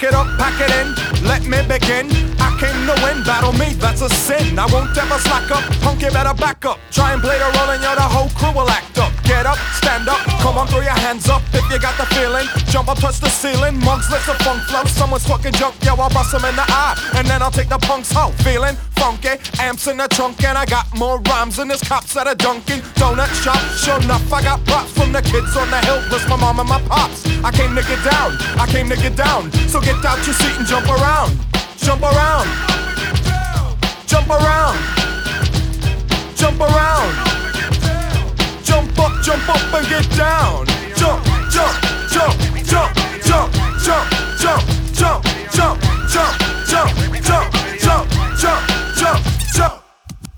Pack it up, pack it in, let me begin. I came to win, battle me, that's a sin. I won't ever slack up, punk, you better back up. Try and play the role and you're the whole crew will act come on, throw your hands up if you got the feeling. Jump up, touch the ceiling, monks, let the funk flow. Someone's fucking junk, yo, I'll bust them in the eye. And then I'll take the punks out, feeling funky. Amps in the trunk, and I got more rhymes than this cops at a Dunkin' Donut shop. Sure enough, I got props from the kids on the hill, plus my mom and my pops. I came to get down, I came to get down. So get out your seat and jump around, jump around, jump up, and get down. Jump, jump, jump, jump, jump, jump, jump, jump, jump, jump, jump, jump, jump, jump, jump, jump.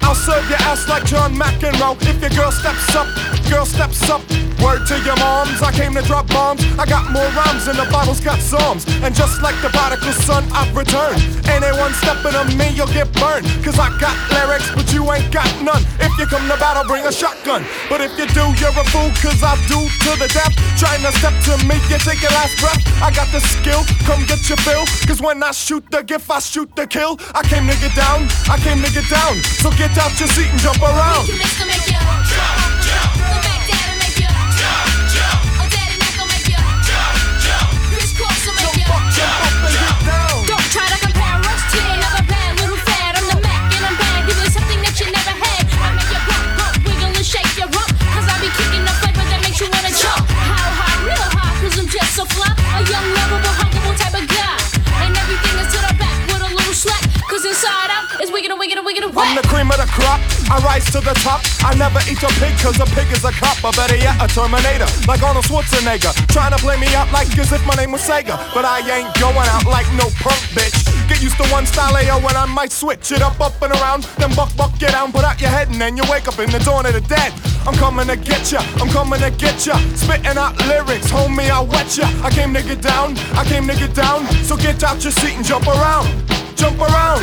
I'll serve your ass like John McEnroe if your girl steps up. Girl steps up. Word to your moms, I came to drop bombs. I got more rhymes than the Bible's got psalms. And just like the prodigal son, I've returned. Anyone stepping on me, you'll get burned. Cause I got lyrics, but you ain't got none. If you come to battle, bring a shotgun. But if you do, you're a fool, cause I do to the death. Trying to step to me, you take your last breath. I got the skill, come get your fill. Cause when I shoot the gift, I shoot the kill. I came to get down, I came to get down. So get out your seat and jump around. And and and I'm the cream of the crop. I rise to the top. I never eat a pig cause a pig is a cop. Or better yet, a Terminator. Like Arnold Schwarzenegger. Trying to play me out like as if my name was Sega. But I ain't going out like no punk bitch. Get used to one style AO when I might switch it up, up and around. Then buck, buck, get down, put out your head and then you wake up in the dawn of the dead. I'm coming to get ya, I'm coming to get ya. Spitting out lyrics, homie, I wet ya. I came to get down, I came to get down. So get out your seat and jump around, jump around,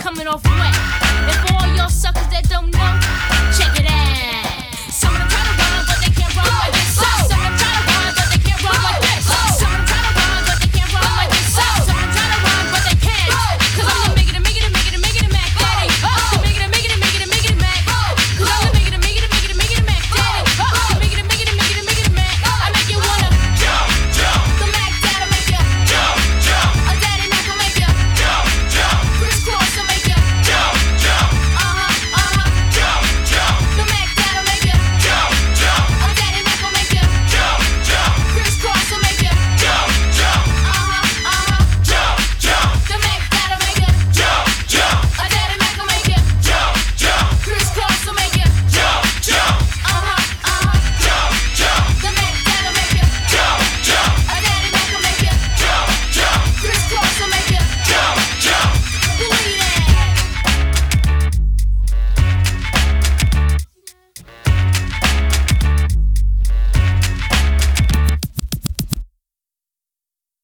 coming off wet. And for all y'all suckers that don't know, check it out.